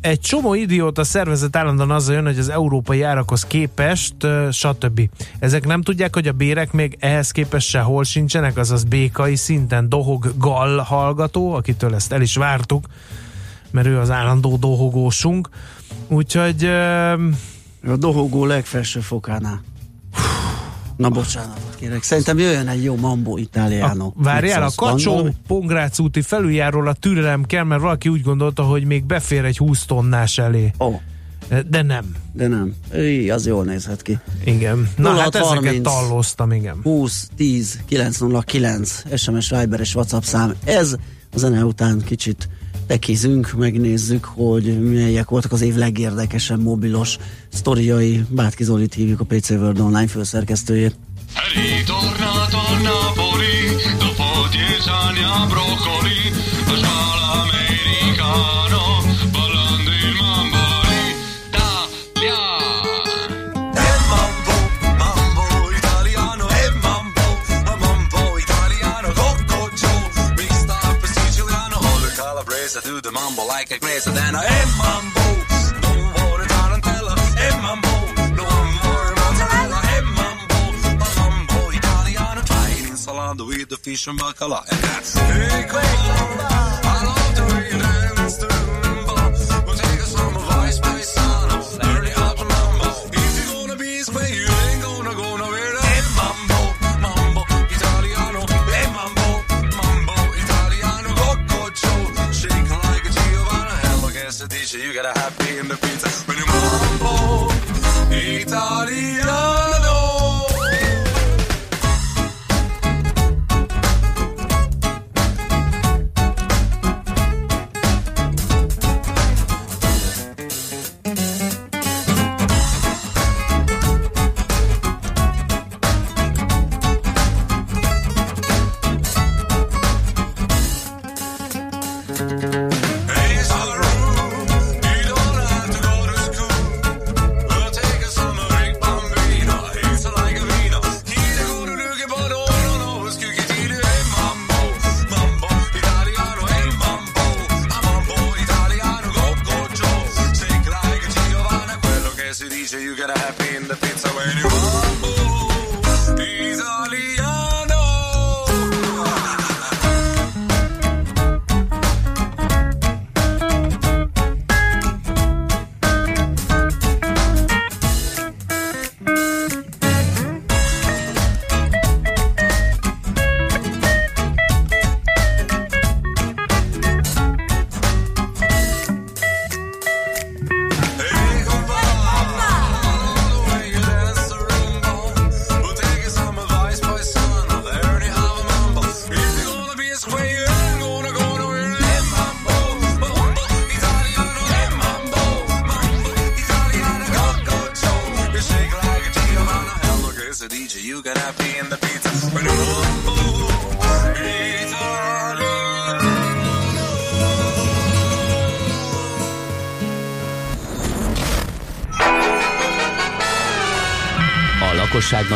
Egy csomó idióta szervezet állandóan azzal jön, hogy az európai árakhoz képest, stb. Ezek nem tudják, hogy a bérek még ehhez képest sehol sincsenek, azaz békai szinten dohog Gall hallgató, akitől ezt el is vártuk, mert ő az állandó dohogósunk. Úgyhogy a dohogó legfelső fokánál. Na bocsánat, kérek. Szerintem jöjjön egy jó Mambo Italiano. A, várjál, a Kacsó Pongrác úti felüljáról a türelem kell, mert valaki úgy gondolta, hogy még befér egy 20 tonnás elé. Oh. De nem. De nem. Ő, az jól nézhet ki. Igen. Na 0, hát 30, ezeket tallóztam, igen. 20 10 909 SMS Viber és WhatsApp szám. Ez a zene után kicsit tekizünk, megnézzük, hogy melyek voltak az év legérdekesebb mobilos sztoriai. Bátki Zolit hívjuk a PC World Online főszerkesztőjét. Ritornato a Napoli dopo dieci anni broccoli squalo mambo like a grace then e mambo, non vuole tarantella e mambo, non vuole mozzarella e mambo, mambo italiano Fine insalata with the fish and bacala and that's Hey,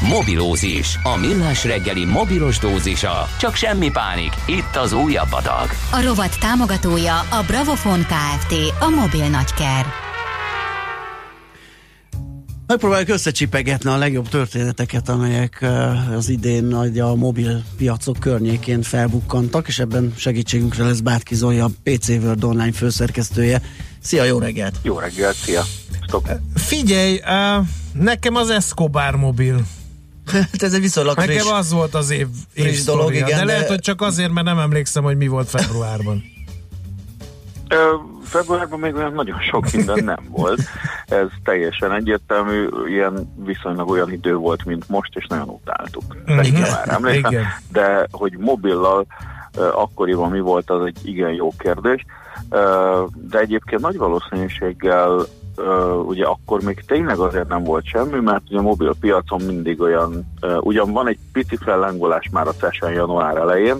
Mobilózis, a millás reggeli mobilos dózisa. Csak semmi pánik, itt az újabb adag. A rovat támogatója a Bravofon Kft. A mobil nagyker. Megpróbáljuk összecsipegetni a legjobb történeteket, amelyek az idén nagy a mobil piacok környékén felbukkantak, és ebben segítségünkre lesz Bátki Zolya, a PC World Online főszerkesztője. Szia, jó reggelt! Jó reggelt, szia! Stop. Figyelj, uh, nekem az Escobar mobil. Hát ez egy viszonylag Nekem friss, az volt az év, friss év dolog, sztoria, igen, de, de- lehet, hogy csak azért, mert nem emlékszem, hogy mi volt februárban. Ö, februárban még olyan nagyon sok minden nem volt. Ez teljesen egyértelmű, ilyen viszonylag olyan idő volt, mint most, és nagyon utáltuk. Mhm. Igen, már emlékszem. Igen. De hogy mobillal akkoriban mi volt, az egy igen jó kérdés. De egyébként nagy valószínűséggel ö, ugye akkor még tényleg azért nem volt semmi, mert ugye a mobil piacon mindig olyan, ö, ugyan van egy pici fellengolás már a session január elején,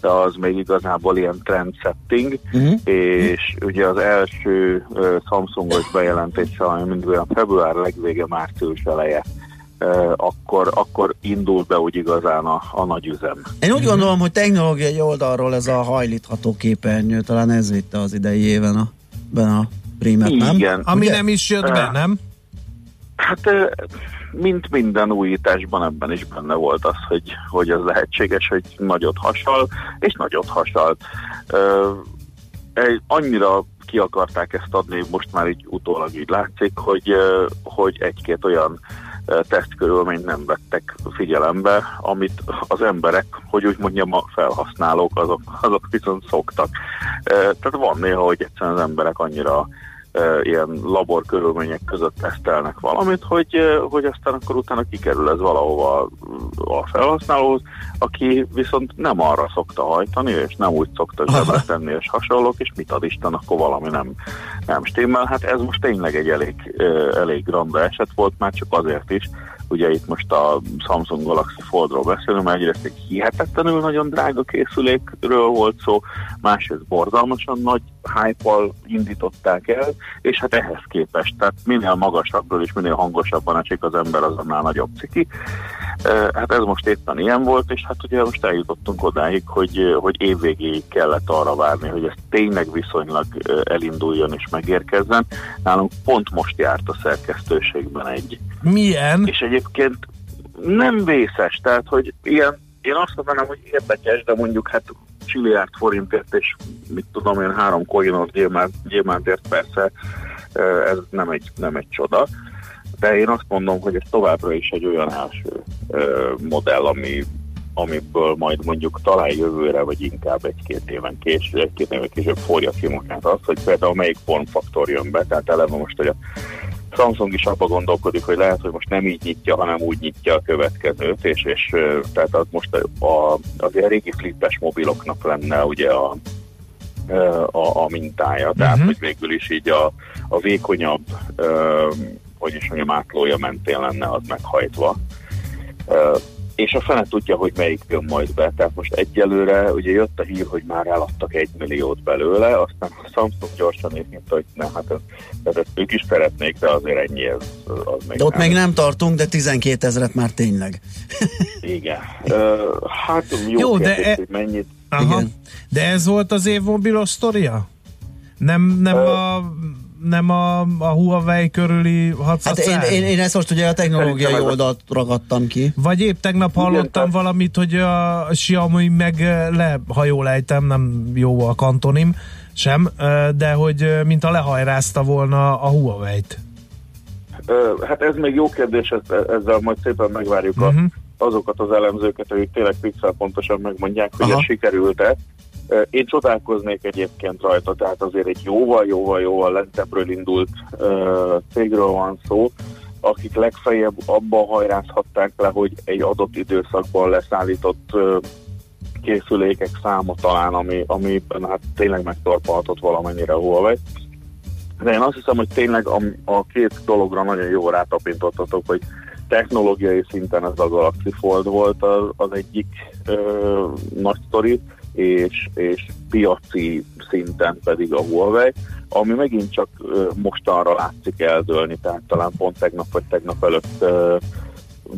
de az még igazából ilyen trend setting, Mhm. és ugye az első ö, Samsungos bejelentés, ami mindig olyan február legvége, március eleje, ö, akkor, akkor indul be úgy igazán a, a nagy üzem. Én úgy gondolom, hogy technológiai oldalról ez a hajlítható képernyő, talán ez vitte az idei éven a, ben a prímet, nem? Igen. Ami Ugye? nem is jött be, nem? Hát mint minden újításban ebben is benne volt az, hogy, hogy az lehetséges, hogy nagyot hasal, és nagyot hasalt. Annyira ki akarták ezt adni, most már így utólag így látszik, hogy, hogy egy-két olyan tesztkörülményt nem vettek figyelembe, amit az emberek, hogy úgy mondjam, a felhasználók, azok, azok viszont szoktak. Tehát van néha, hogy egyszerűen az emberek annyira ilyen labor körülmények között tesztelnek valamit, hogy, hogy aztán akkor utána kikerül ez valahova a felhasználóhoz, aki viszont nem arra szokta hajtani, és nem úgy szokta zsebre tenni, és hasonlók, és mit ad Isten, akkor valami nem, nem stimmel. Hát ez most tényleg egy elég, elég randa eset volt, már csak azért is, ugye itt most a Samsung Galaxy Foldról beszélünk, mert egyrészt egy hihetetlenül nagyon drága készülékről volt szó, másrészt borzalmasan nagy hype indították el, és hát ehhez képest, tehát minél magasabbról és minél hangosabban esik az ember, azonnal nagyobb ciki. Hát ez most éppen ilyen volt, és hát ugye most eljutottunk odáig, hogy, hogy évvégéig kellett arra várni, hogy ez tényleg viszonylag elinduljon és megérkezzen. Nálunk pont most járt a szerkesztőségben egy Milyen? és egyébként nem vészes, tehát hogy ilyen, én azt mondanám, hogy érdekes, de mondjuk hát csilliárd forintért és mit tudom én, három gyémánt, gyémántért persze ez nem egy, nem egy csoda, de én azt mondom, hogy ez továbbra is egy olyan első modell, ami, amiből majd mondjuk talán jövőre, vagy inkább egy-két éven később, egy-két éven később forja ki magát az, hogy például melyik formfaktor jön be, tehát eleve most, hogy a Samsung is abba gondolkodik, hogy lehet, hogy most nem így nyitja, hanem úgy nyitja a következőt, és, és tehát az most a, a, az ilyen régi flippes mobiloknak lenne ugye a, a, a mintája, tehát Mhm. hogy végül is így a, a vékonyabb, ö, hogy is mondjam, átlója mentén lenne az meghajtva. Ö, és a fene tudja, hogy melyik jön majd be. Tehát most egyelőre ugye jött a hír, hogy már eladtak egy milliót belőle, aztán a Samsung gyorsan mondta, hogy nem, hát ez, tehát ezt ők is szeretnék, de azért ennyi ez, az még De ott még nem tartunk, de 12 ezeret már tényleg. Igen. Ö, hát jó, Jó, de kérdés, e- hogy mennyit. Aha. Igen. De ez volt az év mobilos sztoria? Nem, nem a nem a, a Huawei körüli Hát hadszacár? én, én, én ezt most ugye a technológiai Szerintem oldalt ragadtam ki. Vagy épp tegnap hallottam tehát- valamit, hogy a Xiaomi meg le, ha jól ejtem, nem jó a kantonim sem, de hogy mint a lehajrázta volna a Huawei-t. Hát ez még jó kérdés, ezzel majd szépen megvárjuk a, Uh-huh. azokat az elemzőket, akik tényleg pixel pontosan megmondják, hogy Aha. ez sikerült-e. Én csodálkoznék egyébként rajta, tehát azért egy jóval-jóval-jóval lentebbről indult cégről van szó, akik legfeljebb abban hajrázhatták le, hogy egy adott időszakban leszállított készülékek száma talán, ami, amiben hát tényleg megtorpalhatott valamennyire Huawei. De én azt hiszem, hogy tényleg a, a két dologra nagyon jól rátapintottatok, hogy technológiai szinten ez a Galaxy Fold volt az, az egyik ö, nagy sztori, és, és piaci szinten pedig a Huawei, ami megint csak mostanra látszik eldőlni, tehát talán pont tegnap vagy tegnap előtt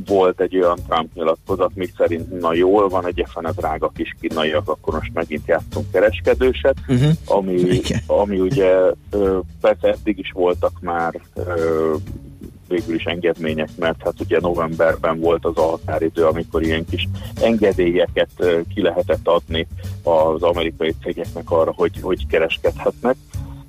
volt egy olyan Trump nyilatkozat, mi szerint na jól van, egy fene drága kis kínaiak, akkor most megint játszunk kereskedőset, Uh-huh. ami, Igen. ami ugye persze eddig is voltak már végül is engedmények, mert hát ugye novemberben volt az a határidő, amikor ilyen kis engedélyeket ki lehetett adni az amerikai cégeknek arra, hogy, hogy kereskedhetnek.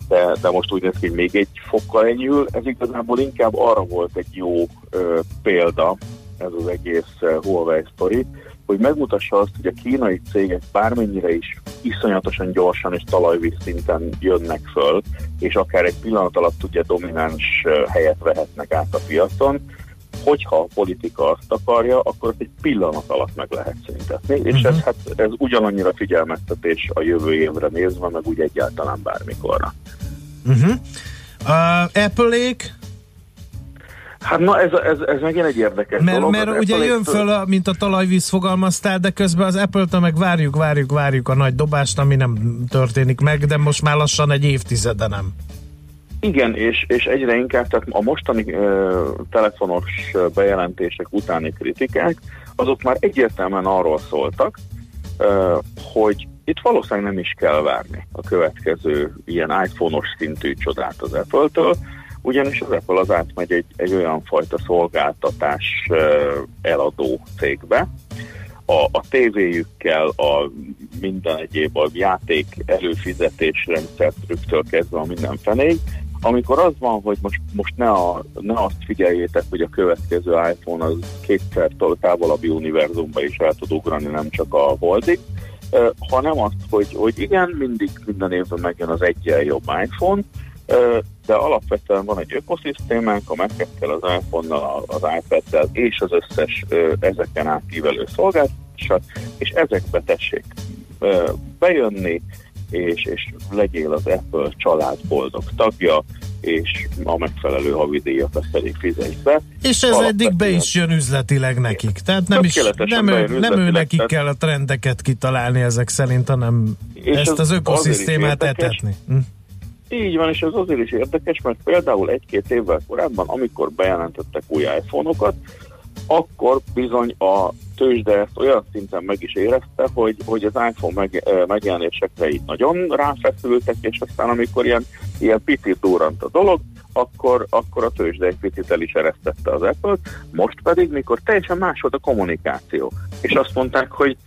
De, de most úgy néz ki, hogy még egy fokkal enyhül. Ez igazából inkább arra volt egy jó ö, példa, ez az egész Huawei sztori, hogy megmutassa azt, hogy a kínai cégek bármennyire is iszonyatosan gyorsan és talajvíz szinten jönnek föl, és akár egy pillanat alatt ugye domináns helyet vehetnek át a piacon, hogyha a politika azt akarja, akkor egy pillanat alatt meg lehet szüntetni, és ez, hát, ez ugyanannyira figyelmeztetés a jövő évre nézve, meg úgy egyáltalán bármikorra. Uh-huh. Uh, Apple-ék, Hát na, ez, ez, ez megint egy érdekes mert, dolog. mert ugye jön föl, a, mint a talajvíz fogalmaztál, de közben az Apple-től meg várjuk, várjuk, várjuk a nagy dobást, ami nem történik meg, de most már lassan egy évtizede nem. Igen, és, és egyre inkább, tehát a mostani ö, telefonos bejelentések utáni kritikák, azok már egyértelműen arról szóltak, ö, hogy itt valószínűleg nem is kell várni a következő ilyen iPhone-os szintű csodát az Apple-től, ugyanis az Apple az átmegy egy, egy olyan fajta szolgáltatás eladó cégbe, a, a tévéjükkel, a minden egyéb, a játék előfizetés rendszertrüktől kezdve a minden fenéig, amikor az van, hogy most, most ne, a, ne azt figyeljétek, hogy a következő iPhone az kétszer távolabbi univerzumba is el tud ugrani, nem csak a holdig, hanem azt, hogy, hogy igen, mindig minden évben megjön az egyen jobb iPhone, de alapvetően van egy ökoszisztémánk, a Mac-ekkel, az iPhone-nal, az iPad-del és az összes ezeken átívelő szolgáltatással, és ezekbe tessék bejönni, és, és legyél az Apple család boldog tagja, és a megfelelő havidíjat pedig fizetj be. És ez eddig be is jön üzletileg nekik. Tehát nem, is, nem, ő, nem ő nekik kell a trendeket kitalálni ezek szerint, hanem És ezt az az ökoszisztémát etetni. Hm? Így van, és ez azért is érdekes, mert például egy-két évvel korábban, amikor bejelentettek új iPhone-okat, akkor bizony a tőzsde ezt olyan szinten meg is érezte, hogy, hogy az iPhone meg, megjelenésekre így nagyon ráfeszültek, és aztán amikor ilyen, ilyen picit durrant a dolog, akkor, akkor a tőzsde egy picit el is eresztette az apple most pedig, mikor teljesen más volt a kommunikáció, és azt mondták, hogy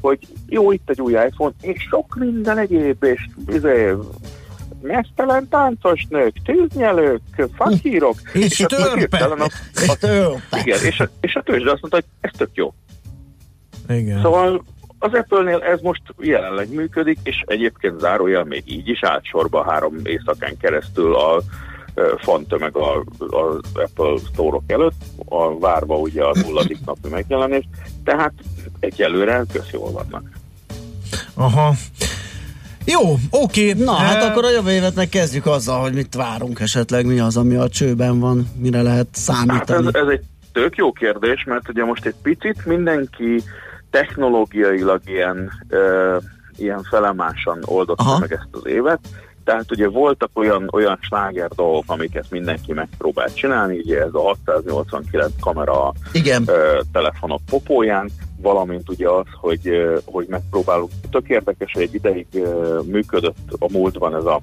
hogy jó, itt egy új iPhone, és sok minden egyéb, és izé, mesztelen táncos nők, tűznyelők, fakírok, És akkor törpe. hirtelen a, a, igen, és a, és a tőzsde azt mondta, hogy ez tök jó. Igen. Szóval az Apple-nél ez most jelenleg működik, és egyébként zárójel még így is állt sorba három éjszakán keresztül a fantömeg a, az Apple store előtt, a, várva ugye a nulladik napi megjelenést, tehát egyelőre kösz jól vannak. Aha. Jó, oké. Na, hát Eh, akkor a jövő évet meg kezdjük azzal, hogy mit várunk esetleg, mi az, ami a csőben van, mire lehet Hát ez, számítani. ez egy tök jó kérdés, mert ugye most egy picit mindenki technológiailag ilyen, ö, ilyen felemásan oldotta Aha. meg ezt az évet. Tehát ugye voltak olyan, olyan sláger dolgok, amiket mindenki megpróbált csinálni, ugye ez a 689 kamera Igen. ö, telefonok popóján, valamint ugye az, hogy, hogy megpróbálunk, tök érdekes, hogy egy ideig működött a múltban ez a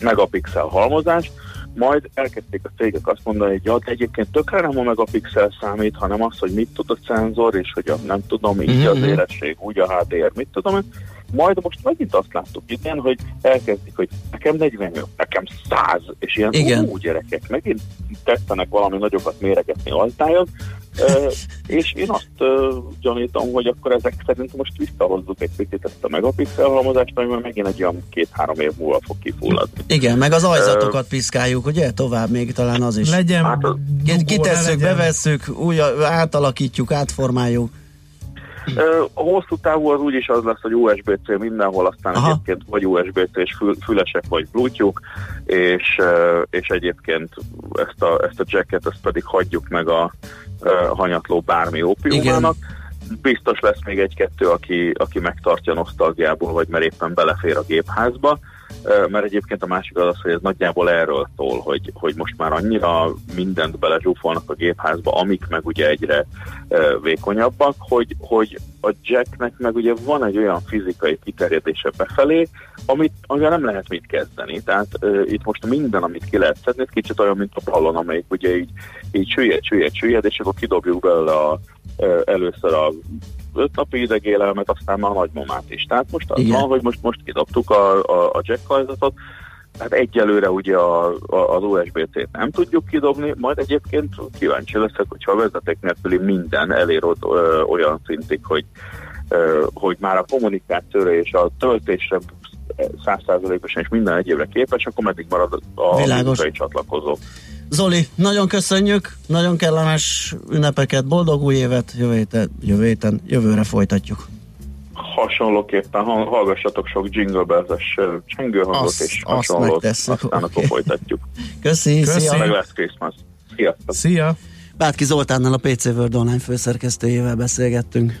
megapixel halmozás, majd elkezdték a cégek azt mondani, hogy ja, de egyébként tökre nem a megapixel számít, hanem az, hogy mit tud a szenzor, és hogy a, nem tudom, így az Mhm. élesség, úgy a HDR, mit tudom én. Majd most megint azt láttuk idén, hogy elkezdik, hogy nekem 48, nekem 100, és ilyen Igen. ú, gyerekek, megint tetszenek valami nagyokat méregetni altájon, És én azt ö, gyanítom, hogy akkor ezek szerint most visszahozzuk egy picit ezt a megapixel halmozást, ami már megint egy olyan két-három év múlva fog kifulladni. Igen, meg az ajzatokat piszkáljuk, ugye? Tovább még talán az is. Legyen Hát, dugó, Kitesszük, legyen- bevesszük, úgy átalakítjuk, átformáljuk. A hosszú távú az úgyis az lesz, hogy USB-C mindenhol, aztán Aha. egyébként vagy USB-C-s fül, fülesek, vagy Bluetooth, és, és egyébként ezt a, ezt a jacket, ezt pedig hagyjuk meg a hanyatló bármi ópiumának. Biztos lesz még egy-kettő, aki, aki megtartja nosztalgiából, vagy mert éppen belefér a gépházba, mert egyébként a másik az az, hogy ez nagyjából erről szól, hogy, hogy most már annyira mindent belezsúfolnak a gépházba, amik meg ugye egyre vékonyabbak, hogy, hogy a jacknek meg ugye van egy olyan fizikai kiterjedése befelé, amit, amivel nem lehet mit kezdeni. Tehát uh, itt most minden, amit ki lehet szedni, ez kicsit olyan, mint a ballon, amelyik ugye így, így süllyed, süllyed, süllyed, és akkor kidobjuk belőle a, először a öt napi idegélelmet, aztán már a nagymamát is. Tehát most az van, hogy most, most kidobtuk a, a, a jack hajzatot, tehát egyelőre ugye a, a, az USB-C-t nem tudjuk kidobni, majd egyébként kíváncsi leszek, hogyha a vezeték nélküli minden elér ott, ö, olyan szintig, hogy, ö, hogy már a kommunikációra és a töltésre százszázalékosan és minden egyébre képes, akkor meddig marad a fizikai csatlakozó. Zoli, nagyon köszönjük, nagyon kellemes ünnepeket, boldog új évet, jövő héten, jövő, héten, jövőre folytatjuk. Hasonlóképpen hall- hallgassatok sok jingle bells-es csengőhangot és hasonlót, aztán oké. akkor folytatjuk. Köszi, Köszi. szia! Meg lesz Christmas. Sziasztok! Szia! Bátki Zoltánnal a PC World Online főszerkesztőjével beszélgettünk.